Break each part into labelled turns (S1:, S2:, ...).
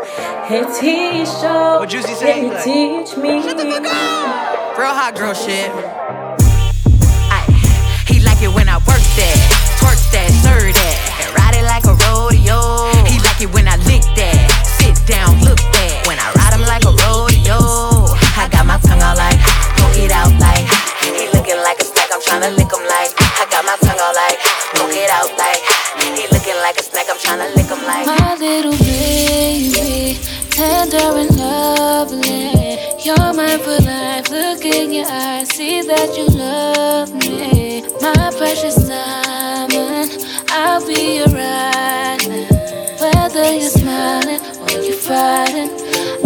S1: Hey, Tisha.
S2: What Juicy say?
S1: Can you teach me?
S2: Shut the fuck up. Real hot girl shit.
S3: Ay, he like it when I work that, twerk that, serve that, and ride it like a rodeo. He like it when I lick that, sit down, look that. When I ride him like a rodeo, I got my tongue out like, poke it out like. He looking like a snack, I'm tryna lick him like. I got my tongue out like, poke it out like. Like I'm tryna lick him like.
S4: My little baby, tender and lovely. You're mine for life. Look in your eyes, see that you love me. My precious diamond, I'll be your. Whether you're smiling or you're fighting,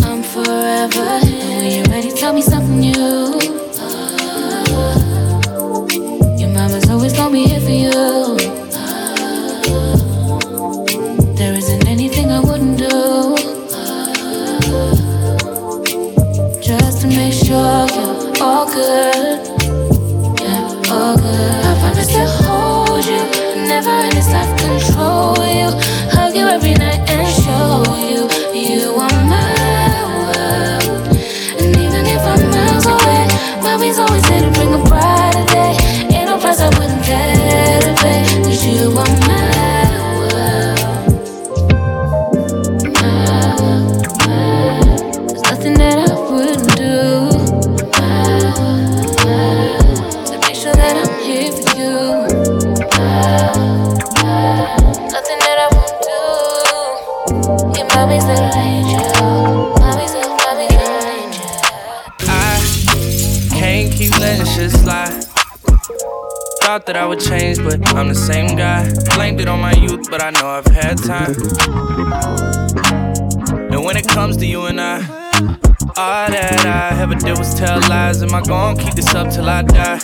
S4: I'm forever here. When you're ready, tell me something new. All good. Yeah, all good. I promise to hold you, never in this life control you. I'm
S5: the same guy. Blamed it on my youth, but I know I've had time. And when it comes to you and I, all that I ever did was tell lies. Am I gonna keep this up till I die?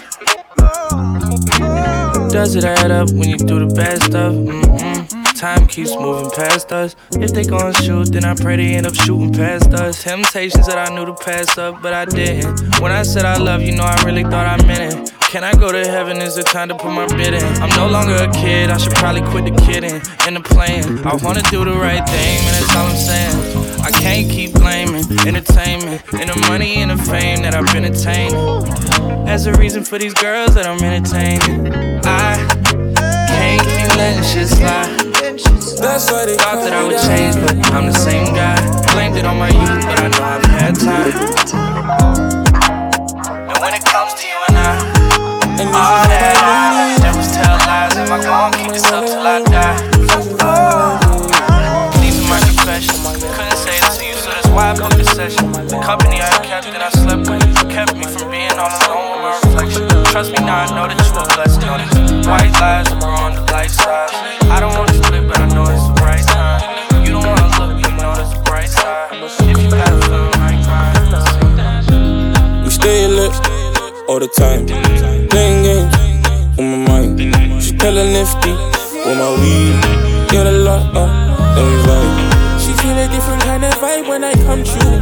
S5: Does it add up when you do the bad stuff? Mm-mm. Time keeps moving past us. If they gon' shoot, then I pray they end up shooting past us. Temptations that I knew to pass up, but I didn't. When I said I love you, know I really thought I meant it. Can I go to heaven? Is it time to put my bid in? I'm no longer a kid, I should probably quit the kidding and the playing. I wanna do the right thing, man, that's all I'm saying. I can't keep blaming entertainment and the money and the fame that I've been attaining as a reason for these girls that I'm entertaining. I can't keep letting shit slide.
S6: That's why they
S5: Thought that I would change, but I'm the 50 with my
S6: weed. Get a lot, of then we vibe. She feel a different kind of vibe when I come true.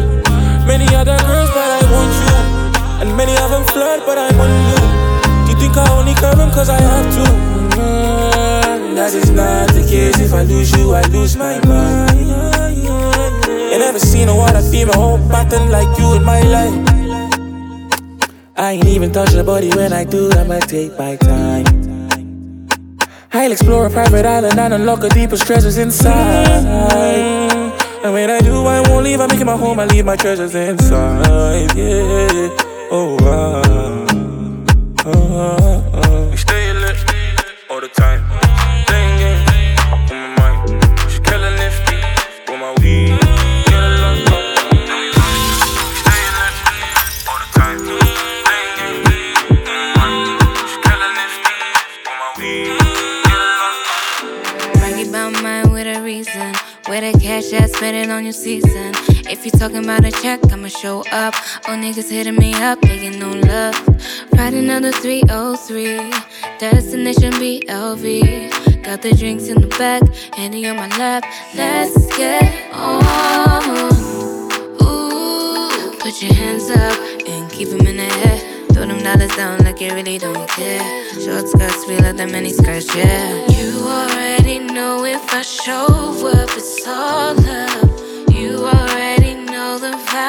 S6: Many other girls, but I want you. And many of them flirt, but I want you. You think I only curve them cause I have to? Mm, that is not the case. If I lose you, I lose my mind. Ain't never seen a water female pattern like you in my life. I ain't even touch your body when I do that, I take my time. I'll explore a private island and unlock the deepest treasures inside. And when I do, I won't leave. I make it my home. I leave my treasures inside. Yeah. Oh, ah. Ah, ah.
S4: Talking about a check, I'ma show up. All niggas hitting me up, begging no love. Riding Ride another 303, destination BLV. Got the drinks in the back, handy on my lap. Let's get on. Ooh, put your hands up and keep 'em in the air. Throw them dollars down like you really don't care. Short skirts, we love them mini skirts, yeah. You already know if I show up, it's all love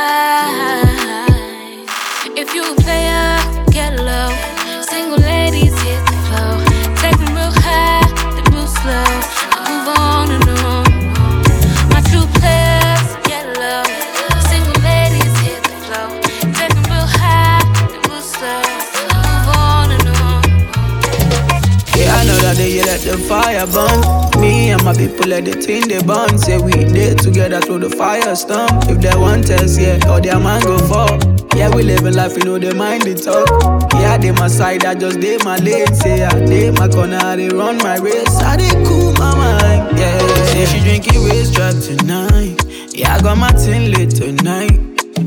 S4: side.
S7: Let the thing they burn. Say we did together through the fire storm. If they want us, yeah, or their man go fall. Yeah, we live a life, you know, they mind the talk. Yeah, they my side, I just they my lane. Say, I they my corner, I they run my race. I they cool my mind. Yeah, say she drinking waist drop tonight. Yeah, I got my tin lit tonight.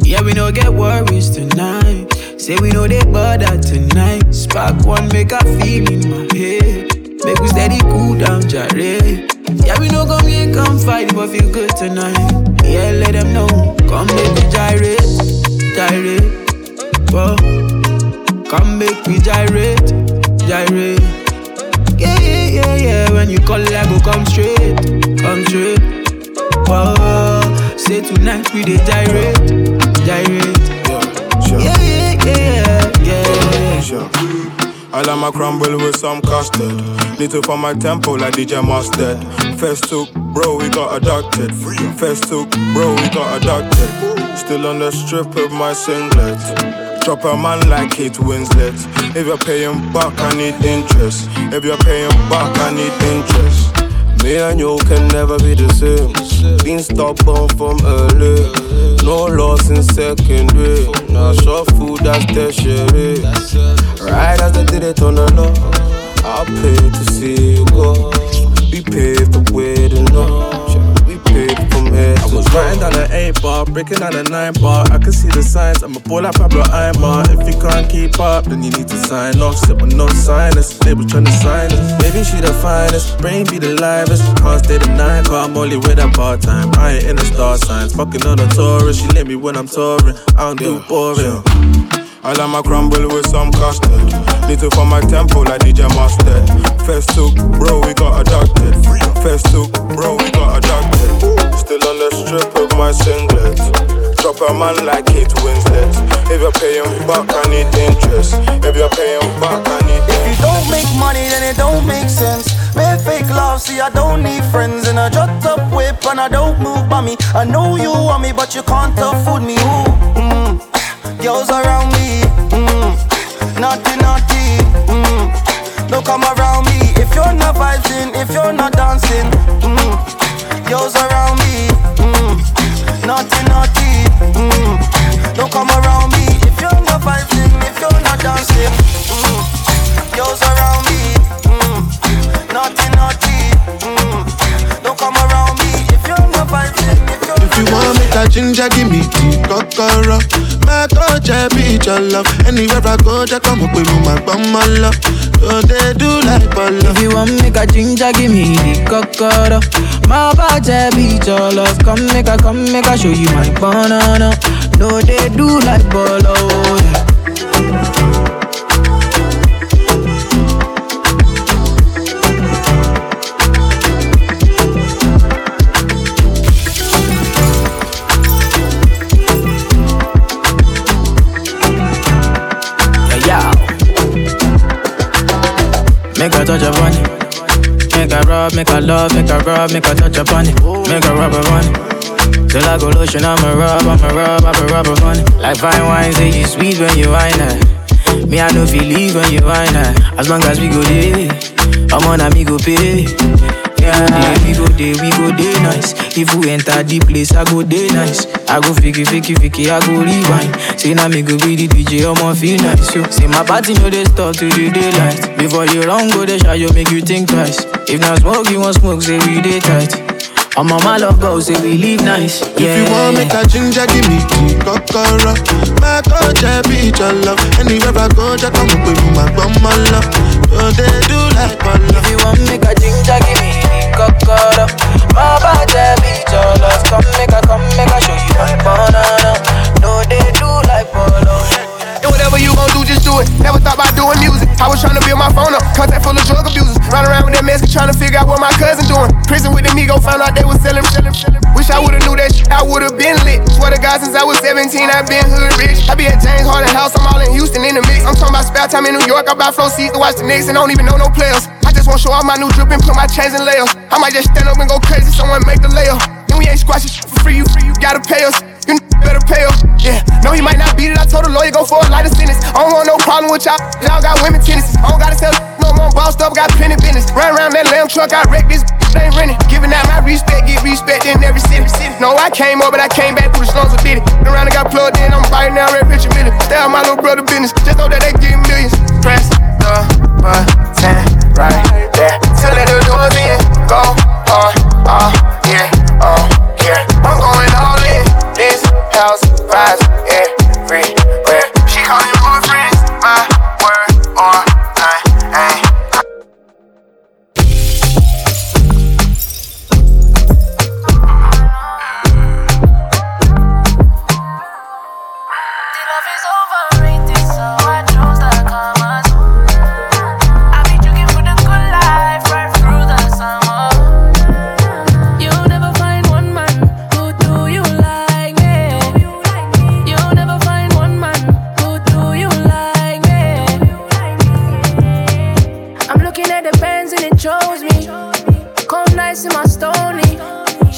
S7: Yeah, we no get worries tonight. Say we know they bother tonight. Spark one, make a feel in my head. Make we steady cool down, jare. Yeah, we no come here, come fight, but feel good tonight. Yeah, let them know. Come make me gyrate, gyrate. Whoa. Come make me gyrate, gyrate. Yeah, yeah, yeah, yeah. When you call, I go come straight, come straight. Whoa. Say tonight we dey gyrate, gyrate.
S8: Yeah, sure.
S7: Yeah, yeah, yeah, yeah.
S8: Sure. I like my crumble with some custard. Little for my tempo like DJ Mustard. First took, bro, we got adopted. First took, bro, we got adopted. Still on the strip of my singlet. Drop a man like Kate Winslet. If you're paying back, I need interest. If you're paying back, I need interest. Me and you can never be the same. Been stubborn from early. No loss in second, secondary. Now short food, that's tertiary. Right as they did it on the law. I'll pay to see you go.
S9: Writing down an 8 bar, breaking down a 9 bar. I can see the signs, I'm a ball like Pablo Aimar. If you can't keep up, then you need to sign off. Sit with no signers, was trying to sign us. Maybe she the finest, brain be the livest. Can't stay the night, cause I'm only with her part time. I ain't in the star signs, fucking on a tourist. She let me when I'm touring, I don't do boring.
S8: I like my crumble with some custard. Little for my tempo like DJ Mustard. First took, bro, we got adopted. First took, bro, we got adopted. Still on the strip of my singlet. Drop a man like Kate Winslet. If you're paying back, I need interest. If you're paying back, I need
S10: If you don't make money, then it don't make sense. Make fake love, see I don't need friends. And I drop up whip and I don't move by me. I know you want me, but you can't afford me. Ooh, mm. Girls around me, mm. naughty, naughty. Mm. Don't come around me if you're not vibing, if you're not dancing. Mm. Girls around me, mm. Naughty, naughty. Mm. Don't come around me if you're not vibing, if you're not dancing. Mm. Girls around me, mm. naughty, naughty. Mm. Don't come around me if you're not vibing, if you're
S11: If you want me to ginger, give me the. I be your love. Anywhere I go, come up with me, my bum, my love. So they do like ball
S7: If you want make a ginger, give me the cocoa. My body beat your love. Come make a, come make a show you my banana. No, they do like bolo. Yeah. Touch upon it. Make a rub, make a love, make a rub, make a touch upon it. Make a rub upon it. Till I go lotion, I'ma rub, I'ma rub, I'ma rub upon it. Like fine wine, say you sweet when you wine it. Me, I know feel leave when you wine it. As long as we go there, I'm on a me go pay. Yeah, we go day, we go day nice. If we enter the place, I go day nice. I go fiki, fiki, fiki, I go rewind. Say now me go be the DJ, I'ma feel nice. So, say my party know they start to the daylight. Before you run, go they shot, you make you think twice. If not smoke, you want smoke, say we day tight. I'm on my love go, say we live nice. Yeah.
S11: If you want make a ginger, give me the kokoro. My coach, I be your love. Anywhere I go, just come with me, my bum, my love. So they do like ball
S7: If you want make a ginger,
S12: since I was 17, I've been hood rich. I be at James Harden House, I'm all in Houston in the mix. I'm talking about spare time in New York. I buy flow seats to watch the Knicks and don't even know no players. I just wanna show off my new drip and put my chains in layers. I might just stand up and go crazy, someone make the layup. Then we ain't squashing for free, you free, you gotta pay us. You better pay us. Yeah, no, he might not beat it. I told the lawyer go for a lighter sentence. I don't want no problem with y'all. Y'all got women tennis. I don't gotta sell on bossed up, got plenty business. Run around that lamb truck, I wrecked this ain't renting. Giving out my respect, get respect in every city. No, I came up, but I came back through the slums of did it. Around and got plugged in, I'm fighting now, red rich and million. Stay out my little brother business, just know that they get millions. Press the button right there. Till let the doors in, go on, oh,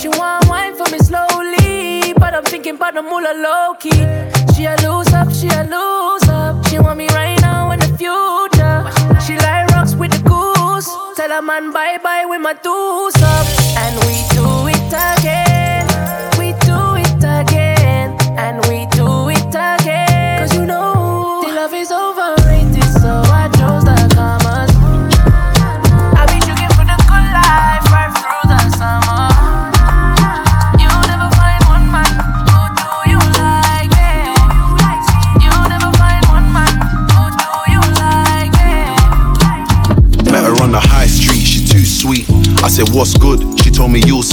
S12: She
S13: want wine for me slowly, but I'm thinking the moolah low key. She a lose up, she a lose up. She want me right now in the future. She like rocks with the goose. Tell a man bye bye with my deuce up, and we do it again.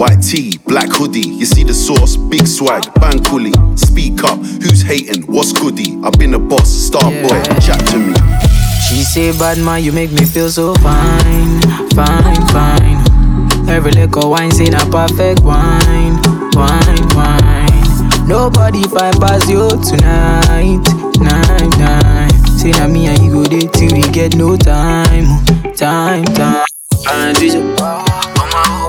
S14: White tee, black hoodie, you see the sauce, big swag, bang coolie. Speak up, who's hating, what's goody? I've been a boss, star boy, chat to me.
S7: She say, bad man, you make me feel so fine, fine, fine. Every little wine saying a perfect wine, wine, wine. Nobody find past you tonight, night, night. Say na me and you go there till we get no time, time, time. And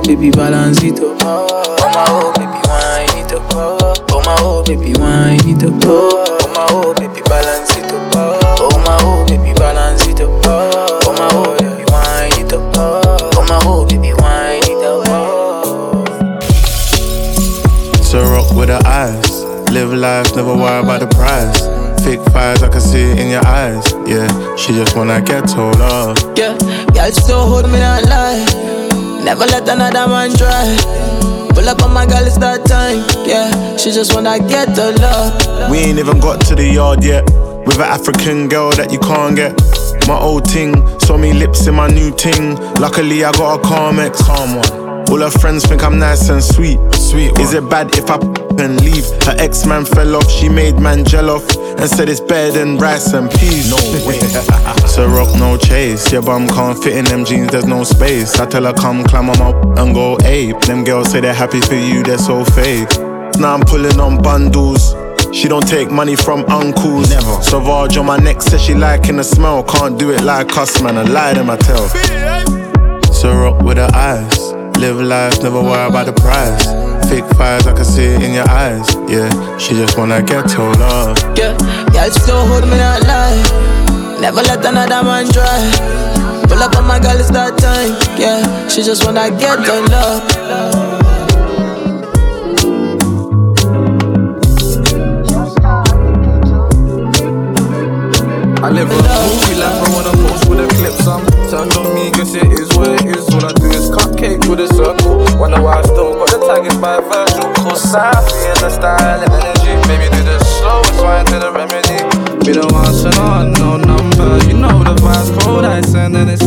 S7: oh oh, baby balance it up. Oh my oh, baby wine it up. Oh my oh, baby wine it up. Oh my oh, baby balance it up. Oh, oh my oh, baby balance it up. Oh my oh, baby wine it up. Oh my oh, baby wine it up.
S15: Oh, oh, so rock with her eyes. Live life, never worry about the price. Fake fires, I can see it in your eyes. Yeah, she just wanna get told off.
S7: Yeah, y'all still hold me not lie. Never let another man try. Pull up on my girl, it's that time. Yeah, she just wanna get the love.
S15: We ain't even got to the yard yet. With an African girl that you can't get. My old ting, saw me lips in my new ting. Luckily, I got a Carmex. Calm one. All her friends think I'm nice and sweet. Sweet. One. Is it bad if I and leave? Her ex man fell off, she made man gel off and said it's better than rice and peas. No way. so rock no chase. Your bum can't fit in them jeans, there's no space. I tell her come climb on my and go ape. Them girls say they're happy for you, they're so fake. Now I'm pulling on bundles. She don't take money from uncles. Never. Sauvage on my neck says she liking the smell. Can't do it like us, man. I lie to my tell. So rock with her eyes. Live life, never worry about the price. Fake fires, I can see it in your eyes. Yeah, she just wanna get told off.
S7: Yeah, y'all still hold me not lie. Never let another man try. Pull up on my girl, it's that time. Yeah, she just wanna get the love.
S16: I live a movie life, I wanna post with a clip some Turned on me, guess it is what it is All I do is with a circle Wonder why I still got the tag, it's by Virgil Cause Safi and the style and energy. Baby do the slow, it's fine to the remedy. Be the one to know, no number. You know the vibes cold, I send and it.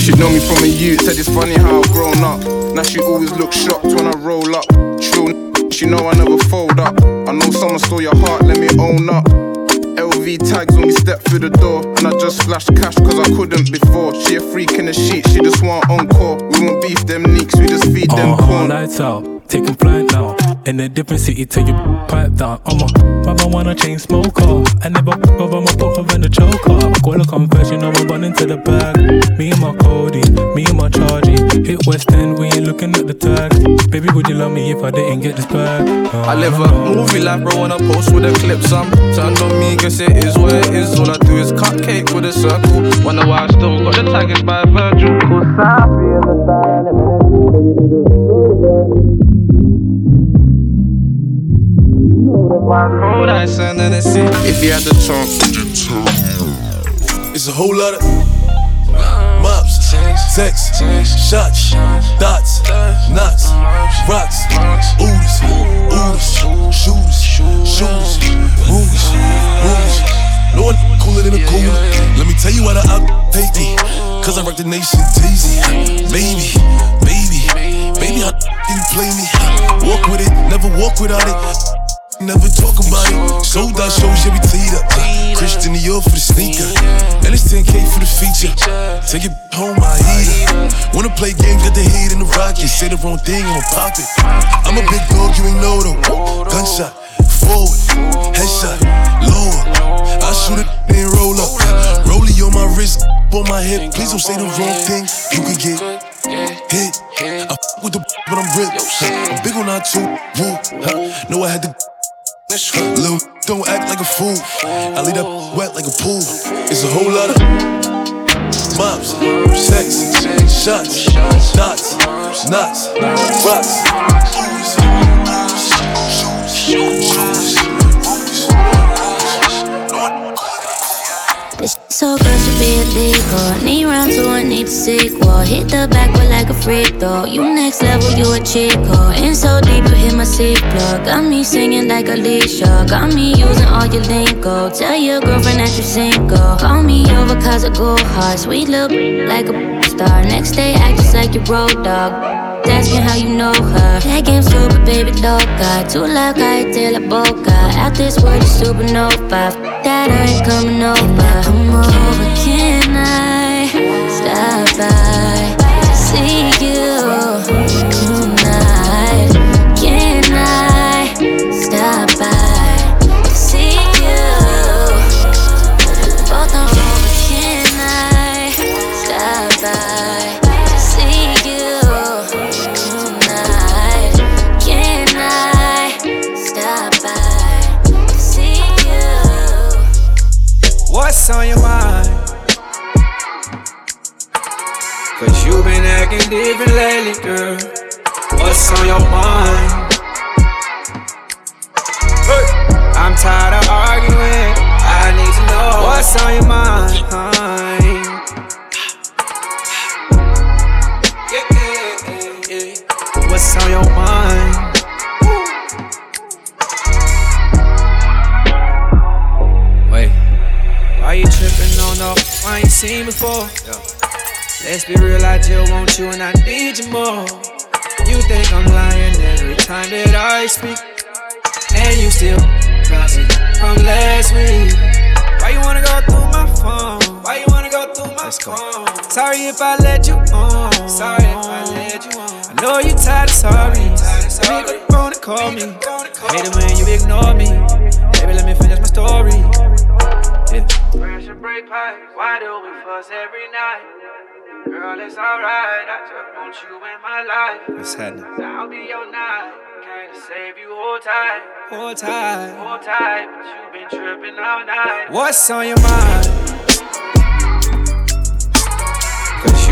S17: She know me from a youth, said it's funny how I've grown up. Now she always looks shocked when I roll up. True, she know I never fold up. I know someone stole your heart, let me own up
S18: Tags when we step through the door. And I just flashed cash cause I couldn't before. She a freak in the sheet, she just want encore. We won't beef them neeks, we just feed them
S19: Uh-huh,
S18: corn.
S19: lights out, taking flight now. In a different city till you pipe down. I'm a mama wanna chain smoker. I never fuck over my put her in the choker. Call a confession, I'm running to the bag. Me and my Cody, me and my Chargy. Hit West End, we ain't looking at the tag. Baby, would you love me if I didn't get this bag?
S16: I live a movie life, bro, on a post with a clip. Some turned on me, guess it is what it is. All I do is cut cake with a circle. Wonder why I still got the taggers by Virgil. Cause I feel the If you had the chance,
S20: It's a whole lot of uh, mops, sex, shots, dots, knots, rocks, oodles, oodles, shooters, shooters, rumors, rumors. No one cooler than a cooler. Let me tell you why the op hate me. Cause I rock the nation daisy. Baby, baby, baby, how you play me? Walk with it, never walk without it. Never talk about it. Sold out shows, yeah, we teed up. Uh, Christian Dior for the sneaker. And it's 10K for the feature. Take it home, I eat it. Wanna play games, got the heat in the rocket. Say the wrong thing, I'ma pop it. I'm a big dog, you ain't know though. Gunshot, forward, headshot, lower. I shoot it, then roll up. Rollie on my wrist, on my hip. Please don't say the wrong thing. You could get hit. I f with the but I'm ripped. I'm big on that too. Woo. Know I had to. Lil, don't act like a fool. I leave that wet like a pool. It's a whole lot of mops, sex, shots, dots, knots, rocks.
S21: So good should be illegal. Need round two, I need a sequel. Hit the backward like a freak though. You next level, you a chico. In so deep, you hit my C plug. Got me singing like Alicia. Got me using all your lingo. Tell your girlfriend that you single. Call me over cause I go hard. Sweet b- like a star. Next day, act just like your road dog. Asking how you know her. That game super, baby, loca. Too loud, I tell a boca. Out this world, is supernova. That I ain't coming over. Come over, can I stop by see you
S22: if I let you on. Sorry if I let you on. I know you tired of sorry. Me go phone and call me. I hate it when you ignore me. Baby, let me finish my story. Yeah. Pressure break pipe. Why do we fuss every night? Girl, it's alright. I just want you in my life.
S16: What's happening?
S22: I'll be your night. Came to save you. Hold tight. Hold tight. Hold tight. But you been tripping all night. What's on your mind?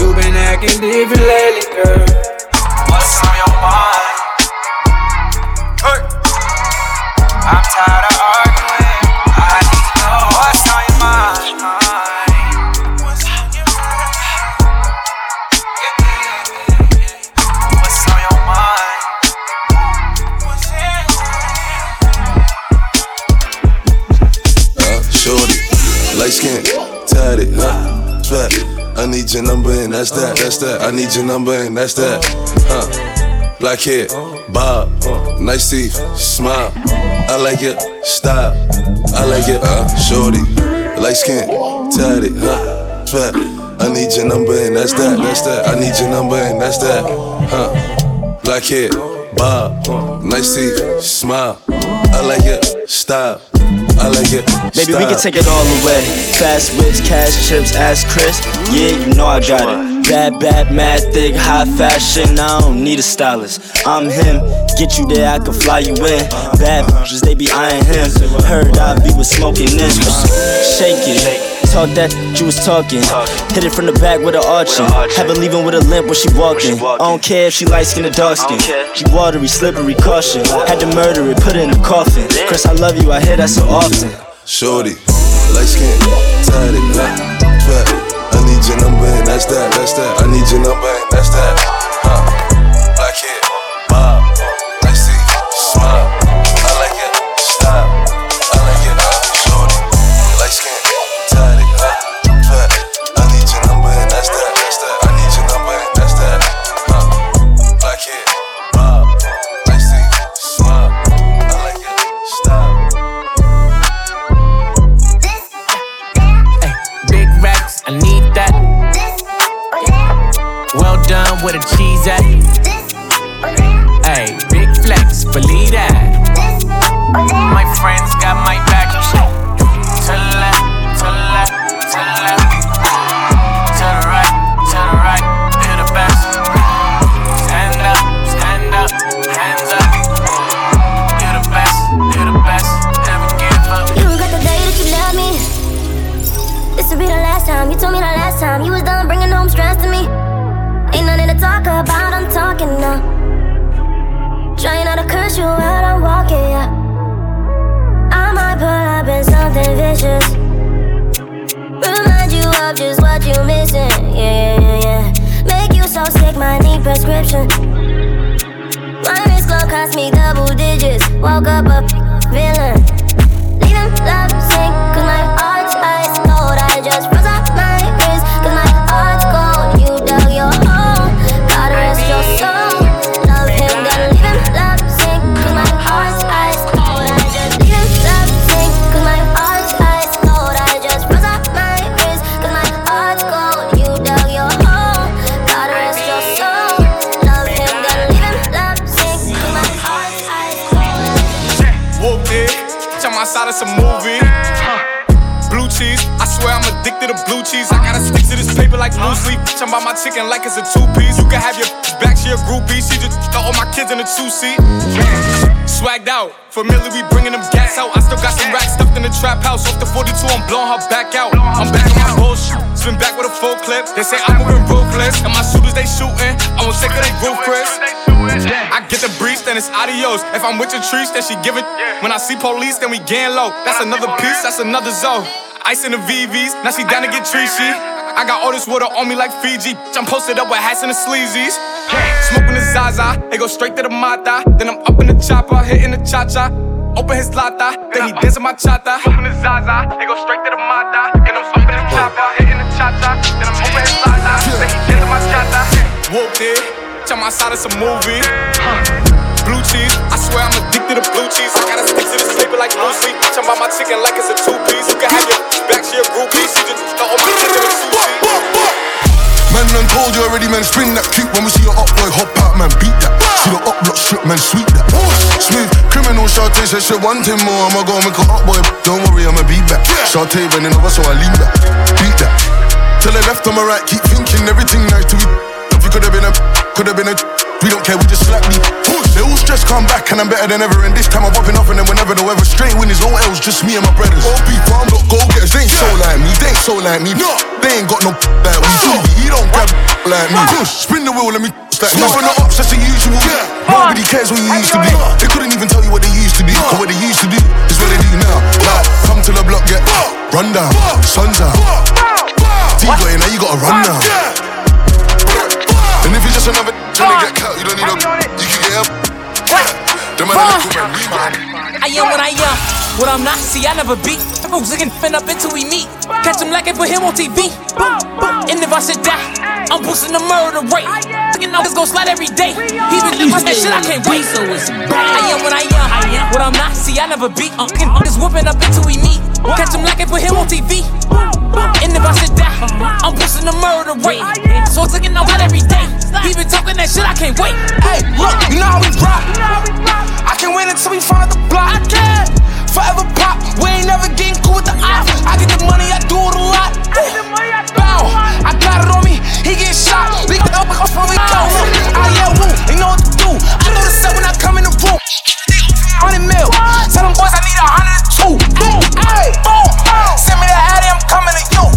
S22: You been acting different lately, girl. What's on your mind? Hey. I'm tired of your
S20: number and that's that, that's that. I need your number and that's that, huh? Black hair, bob, nice teeth, smile. I like it, style. I like it, uh, shorty, light skin, tatted, huh? Fat. I need your number and that's that, that's that. I need your number and that's that, huh? Black hair, bob, nice teeth, smile. I like it, style. I like it.
S23: Baby, we can take it all away. Fast whips, cash chips, ass Chris. Yeah, you know I got it. Bad, bad, mad, thick, high fashion. I don't need a stylist. I'm him. Get you there, I can fly you in. Bad bitches, they be eyeing him. Heard I be with smoking this. Shake it. Talk that you was talking. Hit it from the back with an arching. Have her leaving with a limp when she walking. I don't care if she light skin or dark skin. She watery, slippery, caution. Had to murder it, put it in the coffin. Chris, I love you, I hear that so often.
S20: Shorty, light skin, tatted, huh? Fat. I need your number and that's that, that's that. I need your number and that's that. Huh? Black hair,
S24: you while I'm walking. Yeah. I might pull up in something vicious. Remind you of just what you missing. Yeah, yeah, yeah. Make you so sick, might need prescription. My wrist glow cost me double digits. Woke up a villain. Leaving love
S25: To blue cheese. I gotta stick to this paper like blue sleep. I'm about my chicken like it's a two piece. You can have your back, she a groupie. She just got all my kids in a two seat. Swagged out, familiar, we bringing them gas out. I still got some racks stuffed in the trap house. Off the 42, I'm blowing her back out. I'm back on my bullshit. Spin back with a full clip. They say I'm moving ruthless. And my shooters, they shooting. I won't take of they roof, Chris. I get the breeze, then it's adios. If I'm with your trees, then she give it. When I see police, then we gang low. That's another piece, that's another zone. Ice in the VVs, now she down to get treachy. I got all this water on me like Fiji. I'm posted up with hats and the sleazies. Smoking the Zaza, it go straight to the Mata. Then I'm up in the chopper, hitting the cha cha. Open his lata, then he dancing my chata. Open the Zaza, it go straight to the Mata. Then I'm up in the chopper, hitting the cha cha. Then I'm open his lata, then he dancing my chata. Whooped it, tell my side it's a movie. Blue cheese, swear I'm addicted to blue cheese. I gotta stick to this paper like sleep. Talking about my chicken like it's a two piece. You can have your back, she a groupie. She just got all my kids in sushi.
S26: Man done told you already, man, spin that cute When we see your up boy, hop out, man, beat that See the up block strip, man, Sweet that Smooth, criminal, Shantae said she want him more I'ma go make a up boy, don't worry, I'ma be back Shantae bending over, so I lean back Beat that Till the left, on my right, keep thinking everything nice to be If you could've been a, could've been a We don't care, we just slap me. They all stress come back, and I'm better than ever And this time. I'm popping off, and then whenever the weather Straight win is no L's, just me and my brothers. All people, I'm not go-getters, they ain't so like me They ain't so like me, no. They ain't got no like we do He don't grab like me. Push, spin the wheel, let me like From the ups, that's the usual. Yeah. Nobody cares what you used to be. They couldn't even tell you what they used to do Cause what they used to do is what they do now. Like, come to the block, get run down. Sun's out. T got in, now you gotta run now And if you're just another trying to get cut, you don't need a You can get up The man a little man,
S27: I am what I am. What I'm not, see, I never beat. Folks looking fin up until we meet. Catch him like it, put him on TV. Boom, boom. And if I should die, I'm boosting the murder rate. You know, it's gon' slide every day. He been doing that shit, I can't wait. So it's I am what I am. What I'm not, see, I never beat. Uh, I'm just whooping up until we meet. Catch him like it, put him on TV. And if I should die, I'm pushing the murder rate. So it's looking out every day. He been talking that shit, I can't wait.
S28: Hey, look, you know how we rock. I can win until we find the block. I can forever pop. We ain't never getting cool with the ops. I get the money, I do it a lot. Bow, I got it on me. He get shot. We get up off we go. I yell woo, they know what to do. I know the set when I come in the room. Hundred mil. Tell them boys I need a hundred two. Boom, hey, boom. Send me that Addy, I'm coming to you.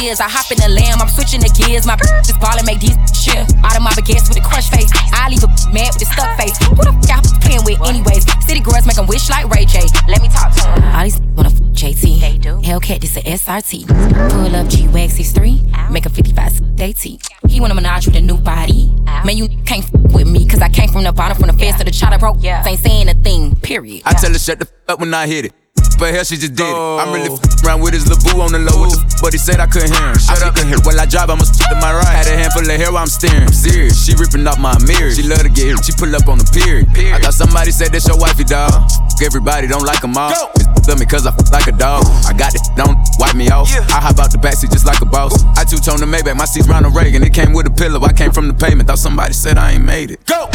S28: I
S29: cover my ears. I hop in the lamb. I'm switching the gears. My just ballin' make these shit. Out of my baguettes with a crush face. I leave a mad with a stuck face. Who the f y'all playing with, anyways? City girls make make 'em wish like Ray J. Let me talk to to 'em. All these wanna f JT. They do. Hellcat, this a SRT. Pull up G Wax 63. Make a 55 AT. He wanna menage with a new body. Man, you can't f with me. Cause I came from the bottom, from the fence to the chopper broke. Ain't saying a thing, period.
S30: I tell her shut the f up when I hit it. But hell, she just did it. Oh. I'm really f- around with his little boo on the low, but he said I couldn't hear him. Shut up, hear. Him. While I drive, I'ma s- to my right. Had a handful of hair while I'm steering. I'm serious. She ripping off my mirror. She love to get hit. She pull up on the period. I thought somebody said that's your wifey, dog. Everybody don't like them all. It's love me cause I f- like a dog. I got it, don't wipe me off. Yeah. I hop out the backseat just like a boss. I two tone the Maybach, my seat's Ronald Reagan. It came with a pillow. I came from the pavement. Thought somebody said I ain't made it. Go!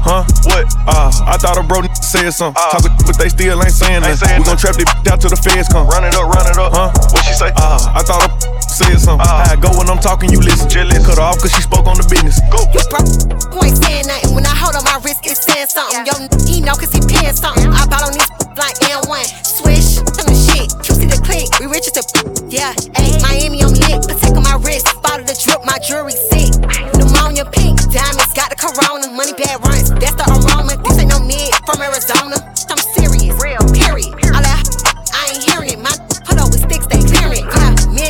S15: Huh? What? Uh, I thought a bro said something. Talking, but they still ain't saying nothing. We gon' trap this out till the feds come. Run it up, run it up. Huh? What she say? Uh, I thought a said something. Uh. I go when I'm talking, you listen. Jealous. Cut her off cause she spoke on the business. Go.
S31: You broke, you ain't saying nothing. When I hold on my wrist, it's saying something. Yo, he know cause he paying something. I bought on this like N1. Swish, on the shit. You see the click, we rich as the yeah. Ayy, Miami on lit, protect on my wrist. Bottle the drip, my jewelry sick. Pneumonia pink, diamonds, got the corona. Money bad runs, that's the aroma. This ain't no mid from Arizona. I'm serious, real, period. All that, I ain't hearing it. My put up with sticks, they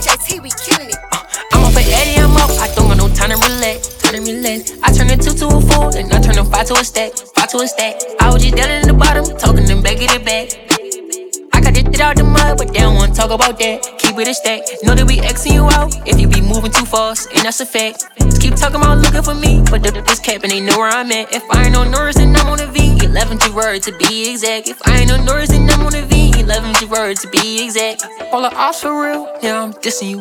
S31: JT, we killing it.
S29: Uh, I'm up at Eddie, I'm up. I don't got no time to relax. Time to relax. I turn a two to a four, and I turn a five to a stack. Five to a stack. I was just down in the bottom, talking them back, get it back. I this shit out the mud, but they don't wanna talk about that. Keep it a stack. Know that we Xing you out if you be moving too fast, and that's a fact. Just keep talking about looking for me, but the this cap and they know where I'm at. If I ain't on Norris, then I'm on a V. 11 to word to be exact. If I ain't on Norris, then I'm on a V. 11 to word to be exact. All the ops for real, yeah, I'm dissing you.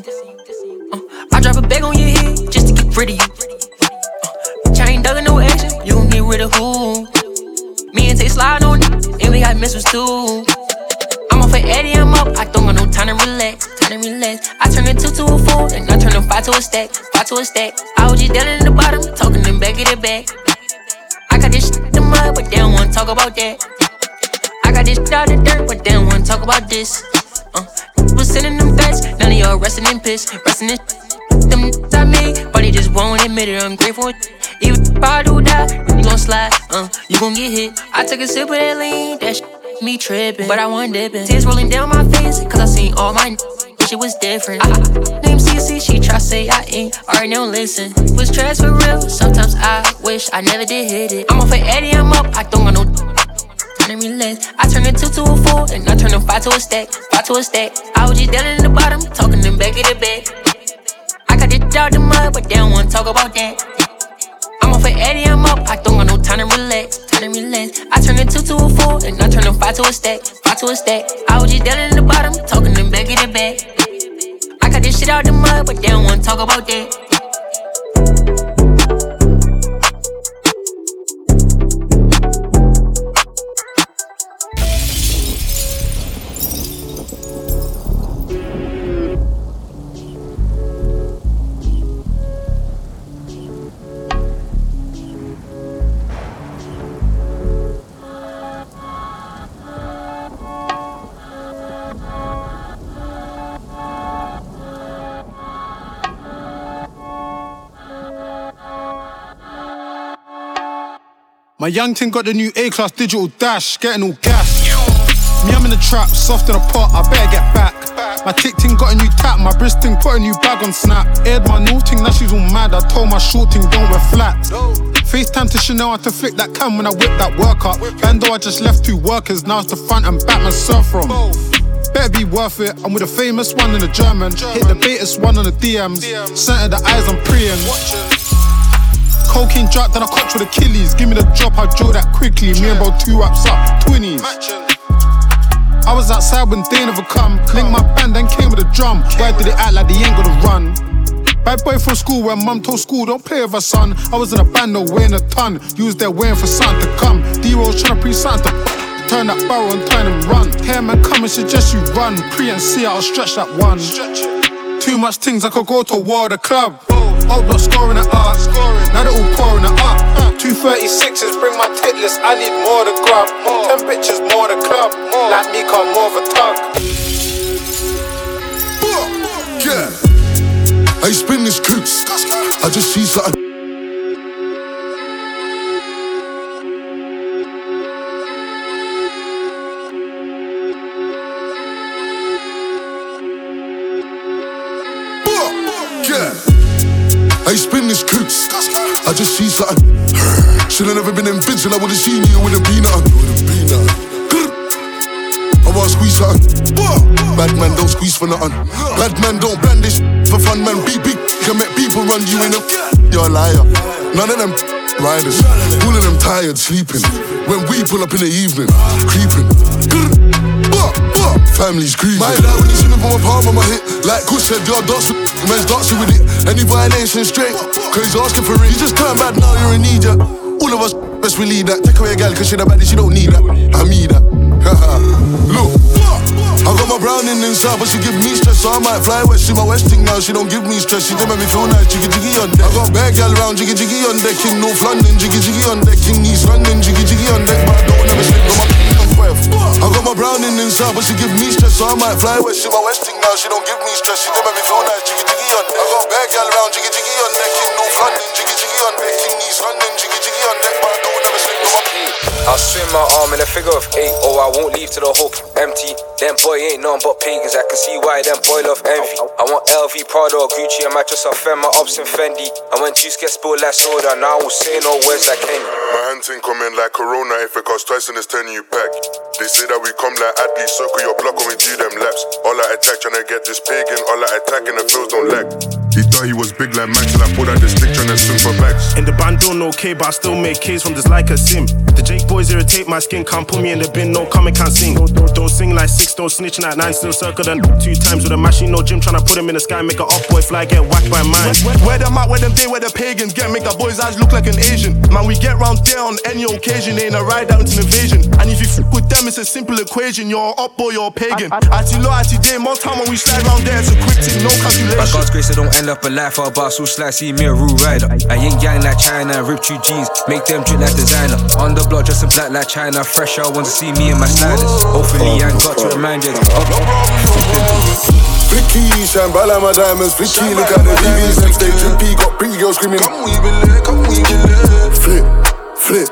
S29: Uh, I drop a bag on your head just to get rid of you. Uh, I ain't dug no action, you gon' get rid of who? Me and Tay slide on and we got missiles too. I'm off at Eddie, I'm up. I don't got no time to relax, time to relax. I turn a two to a four, and I turn a five to a stack, five to a stack. I was just down in the bottom, talking them back, get it back. I got this shit in the mud, but they don't wanna talk about that. I got this shit out the dirt, but they don't wanna talk about this. Uh, was sending them threats, none of y'all resting in piss, resting in them I made, but they just won't admit it. I'm grateful. Even if I do die, you gon' slide, uh, you gon' get hit. I took a sip of that lean, that shit me tripping, but I wasn't dipping. Tears rolling down my face, cause I seen all my it was different. I, name CC, she try say I ain't, already don't listen. Was trash for real, sometimes I wish I never did hit it. I'm off at Eddie, I'm up, I don't got no time to relax. I turn a two to a four, and I turn a five to a stack, five to a stack. I was just down in the bottom, talking them back of the bed. I got this out the mud, but they don't wanna talk about that. I'm off at Eddie, I'm up. I don't got no time to relax, to relax. I turn a two to a four, and I turn a five to a stack, five to a stack. I was just down in the bottom, talking them back of the bed. I got this shit out the mud, but they don't wanna talk about that.
S32: My young thing got the new A class digital dash, getting all gas. Me, I'm in the trap, soft in a pot, I better get back. My tick ting got a new tap, my wrist ting put a new bag on snap. Aired my new ting, now she's all mad. I told my short ting don't wear flats. FaceTime to Chanel, I had to flick that cam when I whip that work up. Bando, I just left two workers, now it's the front and back man surf from. Better be worth it. I'm with a famous one in the German. Hit the Betis one on the DMs. Center the eyes, I'm preying. Cocaine drop, then I caught with Achilles. Give me the drop, I draw that quickly. Me and bro two wraps up, 20s. I was outside when they never come. Link my band, then came with a drum. Why did it act like they ain't gonna run? Bad boy from school when mum told school, don't play with her son. I was in a band, no weighing a ton. You was there waiting for something to come. D-Rose trying to pre something to Turn that barrel and turn and run. Hair man come and suggest you run. Pre and see, I'll stretch that one. Too much things, I could go to war, the club. Old not scoring it up. Now they all pouring it up. 236s, bring my tit list, I need more to grab. 10 bitches, more to club. Like me, come more of a tug.
S26: Yeah. I spin this coupe. I just see something. I spin this coupe. I just see something. Should've never been in Vincent, I would've seen you with a peanut. I wanna squeeze something. Bad man don't squeeze for nothing. Bad man don't brandish for fun, man. Beat big, can make people run you in a. You're a liar. None of them riders. All of them tired, sleeping. When we pull up in the evening, creeping. Family's creeping. My dad when he's singing from my palm on my hip. Like Kush said, you're dancing. Man's dancing with it. Any violation straight. Cause he's asking for it. You just turn bad now, you're in need, ya. All of us, best we lead that. Take away a gal, cause she the baddest, she don't need that. I need that. Look. I got my browning inside, but she give me stress, so I might fly west. She my westing now, she don't give me stress. She don't make me feel nice, jiggy jiggy on deck. I got bad gal round, jiggy jiggy on deck. In North London, jiggy jiggy on deck. In East London, jiggy jiggy on deck. But I don't never sleep on my on 12. I got my browning inside, but she give me stress, so I might fly west. She my westing now, she don't give me stress. She don't make me feel nice, jiggy jiggy on. I got bad gal round, jiggy jiggy on deck. In North London, jiggy jiggy on deck. In East London, jiggy jiggy on deck. But I don't never sleep on my
S33: I'll swim my arm in a figure of eight, Oh, I won't leave to the hope empty. Them boy ain't none but pagans, I can see why them boy love envy. I want LV, Prada, or Gucci, I might just offend my ups and Fendi. And when juice gets spilled like soda, now I will say no words like Kenny.
S26: My hand thing come in like Corona if it costs twice in this 10 you pack. They say that we come like athletes, circle your block when we do them laps. All I attack to get this pagan, all I attack and the feels don't lack. He thought he was big like Max, and I pulled out the stick tryna swim for backs.
S15: In the band don't know K, but I still make K's from this like a sim. The Jake boys irritate my skin, can't put me in the bin, no comment, can't sing. Don't sing like six, don't snitching at nine, still circle them two times with a machine, no gym, tryna put him in the sky, make a up boy fly, get whacked by mine.
S34: Where them at, where them day, where the pagans get, make the boys' eyes look like an Asian. Man, we get round there on any occasion, ain't a ride out, it's an invasion. And if you f with them, it's a simple equation, you're up boy, you're a pagan. Ati low, ati day, most time when we slide round there, it's a quick thing, no
S33: By
S34: calculation.
S33: God's grace, I don't end up alive. I'll boss, so slice, see me a rule rider. I ain't gang like China, rip two G's, make them drip like designer. On the block, dressing black like China, fresh out, want to see me in my sliders. Hopefully, I ain't got to remind you.
S26: Flicky, shine bright my diamonds. Flicky, look at the VVs next day. Drippy, got pretty girls screaming. Come we believe, come we believe. Flip, flip,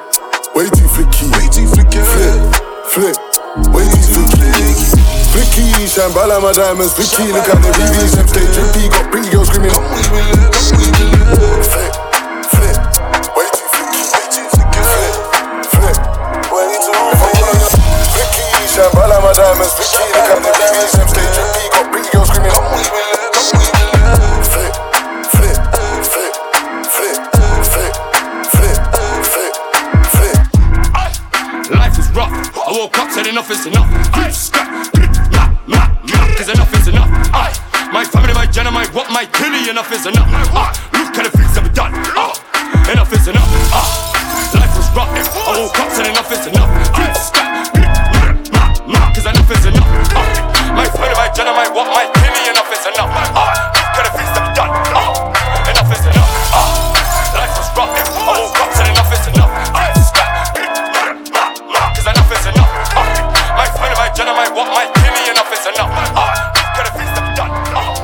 S26: way too flicky. Way too flicky. Flip, flip, way too flicky. Flicky, shine bright like my diamonds. Flicky, look at the VVs next day. Drippy, got pretty girls screaming. Come we believe, come we believe. Flip, flip, shine bright like my diamonds. Look at the VVs next day. Drippy, got pretty girls screaming. Flip, flip, flip, flip, flip, flip, flip, flip.
S35: Life is rough. I woke up, said enough is enough. Aye. Cause enough is enough. My family, my gen, my what, my killie, enough is enough. Ah, look at the things we done. Ah, enough is enough. Ah, my gen, my what, my killie, enough is enough. Ah, look at the things that done. Ah, enough is enough. Ah, life was rough. I woke up, said enough is enough. Aye. Cause enough is enough. Uh, my family, my gen, my what, my killie, enough is enough. Uh, look at the things that we done. Uh,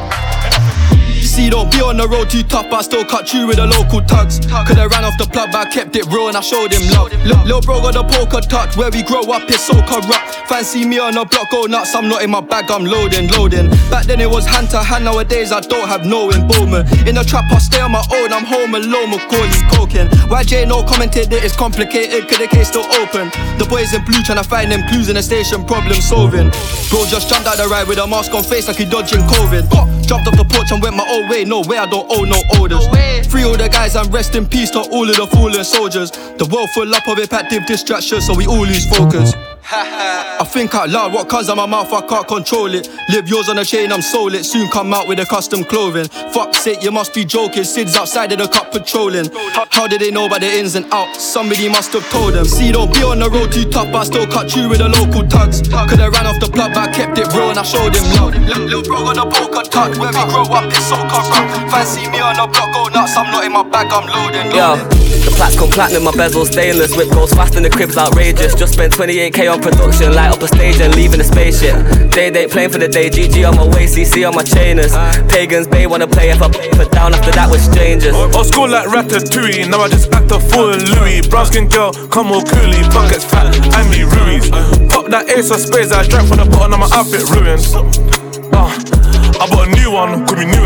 S22: See, don't be
S36: on the road too tough, I still cut you with the local tugs. Could've ran off the plug, but I kept it real and I showed him love. Lil, lil bro got the poker touch, where we grow up is so corrupt. Fancy me on a block, go nuts, I'm not in my bag, I'm loading, loading. Back then it was hand to hand, nowadays I don't have no involvement. In the trap, I stay on my own, I'm home alone, Macaulay coking. YJ no commented that it's complicated, could the case still open? The boys in blue trying to find them clues in the station, problem solving. Bro just jumped out the ride with a mask on face like he dodging COVID. Jumped off the porch and went my own way, no way, I don't owe no orders. Free all the guys and rest in peace to all of the fallen soldiers. The world full up of impactive distractions, so we all lose focus. I think out loud, what comes out my mouth, I can't control it. Live yours on a chain, I'm sold it. Soon come out with a custom clothing. Fuck sake, you must be joking. Sid's outside of the cup patrolling. How did they know about the ins and outs? Somebody must have told them. See, don't be on the road too tough, I still cut you with the local tugs. Could've ran off the plug, but I kept it real and I showed him love. Lil bro got a poker touch, where we grow up, it's so corrupt. Fancy me on the block, go nuts, I'm not in my bag, I'm loading.
S37: Yo, the gone platinum, my bezel stainless. Whip goes fast and the crib's outrageous. Just spent 28k on production, light up a stage and leaving a spaceship. Day date playing for the day, GG on my way, CC on my chainers. Pagans, they wanna play if I put down after that with strangers.
S38: Old school like Ratatouille, now I just act a fool in Louis. Brown skin girl, come all coolie, pockets fat, and me Ruiz. Pop that ace of spades, I drank from the bottom of my outfit ruined. I bought a new one, could be new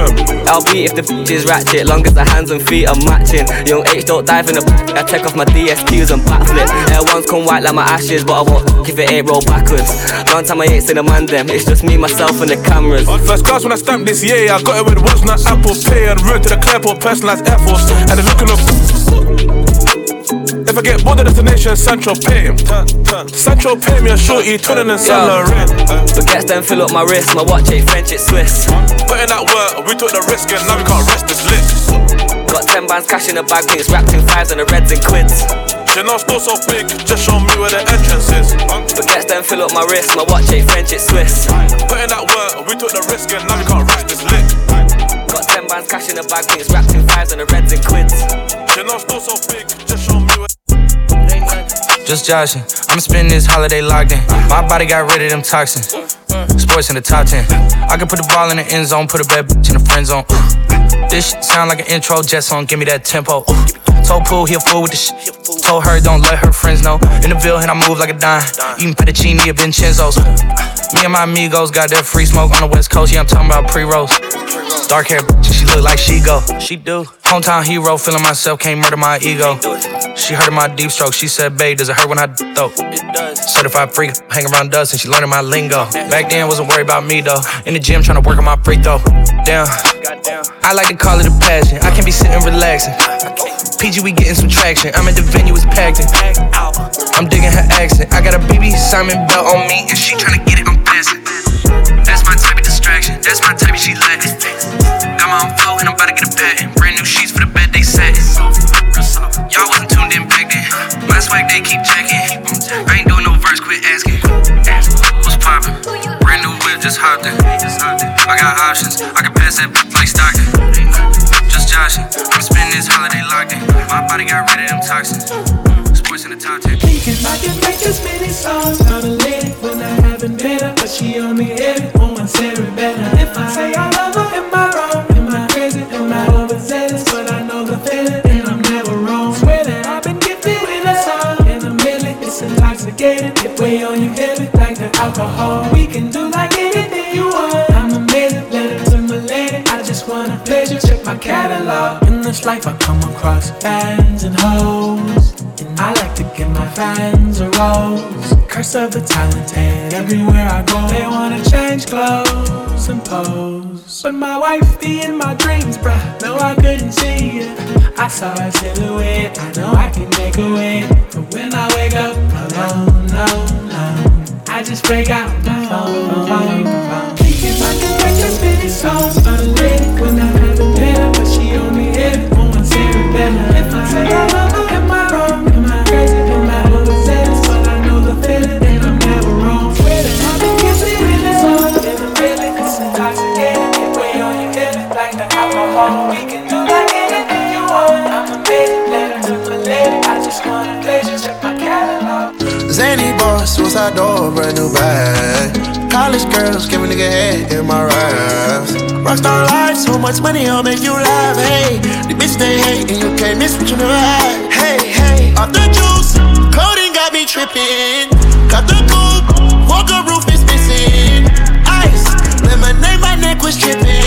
S37: I'll beat if the bitch is ratchet, long as the hands and feet are matching. Young H don't dive in the I take off my DSQs and backflip. Air ones come white like my ashes, but I won't if it ain't roll backwards. Long time I ain't seen a man them, it's just me, myself, and the cameras.
S38: First class when I stamped this year, I got it with what's not Apple Pay and road to the Clairport, personalized Air Force. And the looking up. If I get bored of the destination, Central Pay. Central Pay me a shorty, twinning and Saint Laurent.
S37: Forgets them fill up my wrist, my watch ain't French, it's Swiss.
S38: Put in that work, we took the risk and now we can't rest this list.
S37: Got 10 bands cash in the bag, things wrapped in fives and the reds and quids.
S38: Chanel store so big, just show me where the entrance is.
S37: The Forgets them fill up my wrist, my watch ain't French, it's Swiss.
S38: Put in that work, we took the risk and now we can't rest this lit.
S37: Got 10 bands cash in the bag, things wrapped in fives and the reds and quids.
S38: Chanel store so big, just
S5: joshing. I'm spending this holiday locked in. My body got rid of them toxins. Sports in the top 10. I can put the ball in the end zone, put a bad bitch in the friend zone. This shit sound like an intro jet song, give me that tempo. Told Pool he a fool with the shit. Told her don't let her friends know. In the Ville, and I move like a dime. Eating fettuccine at Vincenzo's. Me and my amigos got that free smoke on the west coast. Yeah, I'm talking about pre rolls. Dark hair, she look like she go. She do. Hometown hero, feeling myself, can't murder my ego. She heard of my deep stroke. She said, babe, does it hurt when I though? It does. Certified freak, hang around dust, and she learning my lingo. Back then, wasn't worried about me though. In the gym, trying to work on my free throw. Damn. I like to call it a passion. I can't be sitting relaxing. PG, we getting some traction. I'm at the venue, it's packed in. I'm digging her accent. I got a BB Simon belt on me, and she tryna get it, I'm passing. That's my type of distraction. That's my type of she like. Got my own flow, and I'm about to get a patent. Brand new sheets for the bed they satin. Y'all wasn't tuned in back then. My swag they keep checking. I ain't doing no verse, quit asking. What's poppin'? Brand new whip, just hopped in. I got options. I can pass that like Stockton. I'm spending this holiday locked in. My body got rid of them toxins. Sports in the top 10.
S22: Thinking I can make as many songs about a lady when I haven't met her, but she only hit it on Sarah better. If I say I love her, am I wrong? Am I crazy? Am I overzealous? But I know the feeling, and I'm never wrong. Swear that I've been gifted with a song and a million. It's intoxicating. If we on you heavy, like the alcohol, we can do like catalog. In this life, I come across fans and hoes. And I like to give my fans a rose. Curse of the talented. Everywhere I go, they wanna change clothes and pose. But my wife be in my dreams, bruh. No, I couldn't see it. I saw a silhouette. I know I can make a way. But when I wake up alone, no, no, I just break out my phone, phone, phone. Thinking I can make as many songs lady when I but she only it my better. If I I love am I wrong? Am I crazy? Am I overzealous? But I know the feeling, and I'm never wrong. That I've been gifted with this and I'm really it's intoxicating. If we on you hit it like the alcohol, we can do like anything you want. I'm amazing, letter to my lady. I just want a pleasure, check my catalog.
S11: Zany boss, suicide door, brand new bag. College girls, give a nigga head in my raps. Rockstar life, so much money, I'll make you laugh. Hey, the bitch they hate, and you can't miss what you never had. Hey, hey, off the juice, codeine got me tripping. Got the coupe, walker roof is missing. Ice, lemonade, my neck was tripping.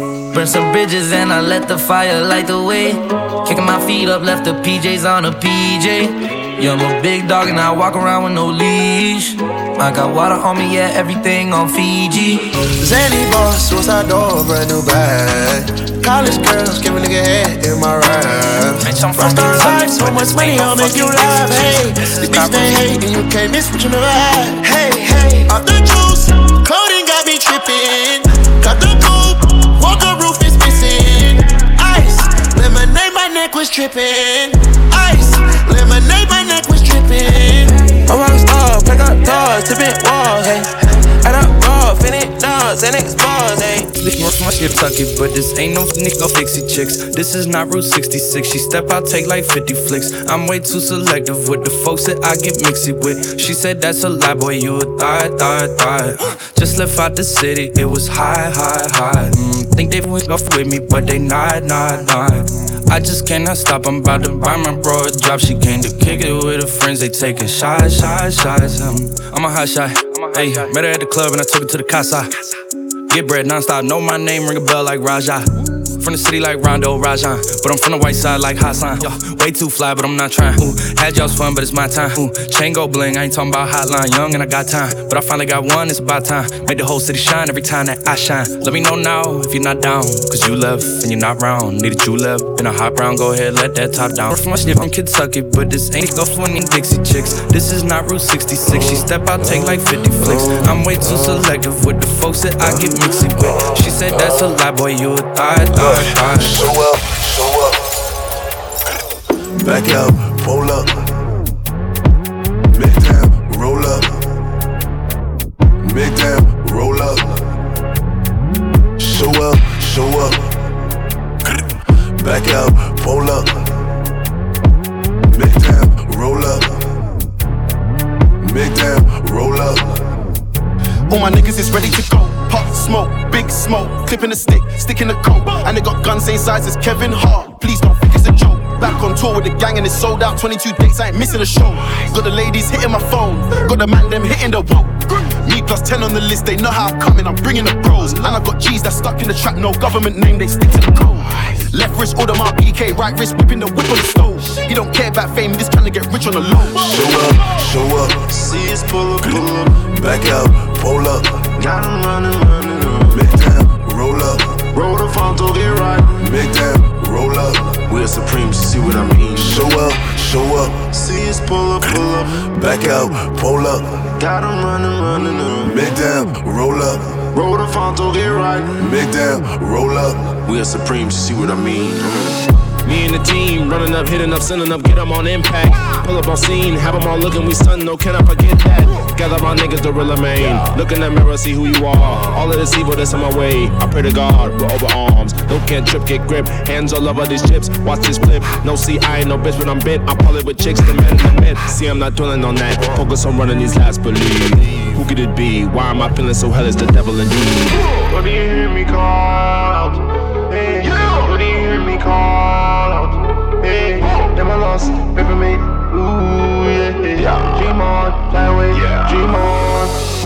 S5: Burn some bridges and I let the fire light the way. Kicking my feet up, left the PJs on a PJ. Yeah, I'm a big dog and I walk around with no leash. I got water on me, yeah, everything on Fiji.
S11: Zany boss, suicide door, brand new bag. College girls, give a nigga head in my rap. Rockstar life, so much money, I'll make you laugh. Hey, the bitch they hate, and you can't miss what you never had. Hey, hey, off the juice, codeine got me tripping. Got the coupe, walker roof is missing. Ice, lemonade, my neck was tripping. Ice, lemonade, my neck was tripping.
S5: I rock star, pick up doors, tipping walls, hey. Add up raw, finish dogs, and expose. Looking for my shit tucky, but this ain't no Nico Fixie chicks. This is not Route 66. She step out, take like 50 flicks. I'm way too selective with the folks that I get mixy with. She said that's a lie, boy, you a thought, thought, thought. Just left out the city, it was high, high, high. Mm, think they went off with me, but they not, not, not. I just cannot stop, I'm about to buy my bro a drop. She came to kick it with her friends, they taking shots, shots, shots. Um, I'm a hot shot. Hey, met her at the club and I took her to the casa. Get bread nonstop, know my name, ring a bell like Raja. From the city like Rondo Rajon, but I'm from the white side like Hassan. Yo, way too fly, but I'm not trying. Ooh, had y'all's fun, but it's my time. Ooh, chain go bling, I ain't talking about hotline. Young and I got time, but I finally got one, it's about time. Make the whole city shine every time that I shine. Let me know now if you're not down, cause you left and you're not round. Need a true left in a hot brown, go ahead, let that top down. From my shit from Kentucky, but this ain't go swinging Dixie chicks. This is not Route 66. She step out, take like 50 flicks. I'm way too selective with the folks that I get mixy with. She said that's a lie, boy, you a thought, thought, thought.
S11: Show up, show up. Back out, pull up. Big down, roll up. Big down, roll up. Show up, show up. Back out, pull up. Big down, roll up. Big down, roll up.
S14: All my niggas is ready to go. Pop smoke, big smoke, clipping the stick, sticking the coat. And they got guns same size as Kevin Hart. Please don't think it's a joke. Back on tour with the gang and it's sold out. 22 dates, I ain't missing a show. Got the ladies hitting my phone, got the man them hitting the wall. Me plus 10 on the list, they know how I'm coming, I'm bringing the pros. And I got G's that stuck in the trap, no government name, they stick to the code. Left wrist, order my BK, right wrist, whipping the whip on the stove. He don't care about fame, just trying to get rich on the low.
S11: Show up, show up. See us pull up, pull up. Back out, pull up. Got 'em running, running up. Big down, roll up. Roll the fronto, get right. Big down, roll up. We're supreme, see what I mean. Show up, show up. See us pull up, pull up. Back out, pull up. Got 'em running, running up. Big down, roll up. Roll the fronto, get right. Big down, roll up. We're supreme, see what I mean.
S39: Me and the team running up, hitting up, sending up, get them on impact. Pull up on scene, have them all looking, we stun, no, can I forget that? Gather my niggas, the real main. Look in the mirror, see who you are. All of this evil that's on my way. I pray to God, we're over arms. No can't trip, get grip. Hands all over these chips, watch this flip. No, see, I ain't no bitch, but I'm bit. I'm probably with chicks, the men, the. See, I'm not dwelling on that. Focus on running these last, believe. Who could it be? Why am I feeling so hell? It's the devil indeed.
S11: What do you hear me call out? hear me call out. Hey, them a lost, pay for me. Ooh, yeah, yeah. Dream on, fly away, yeah. dream on.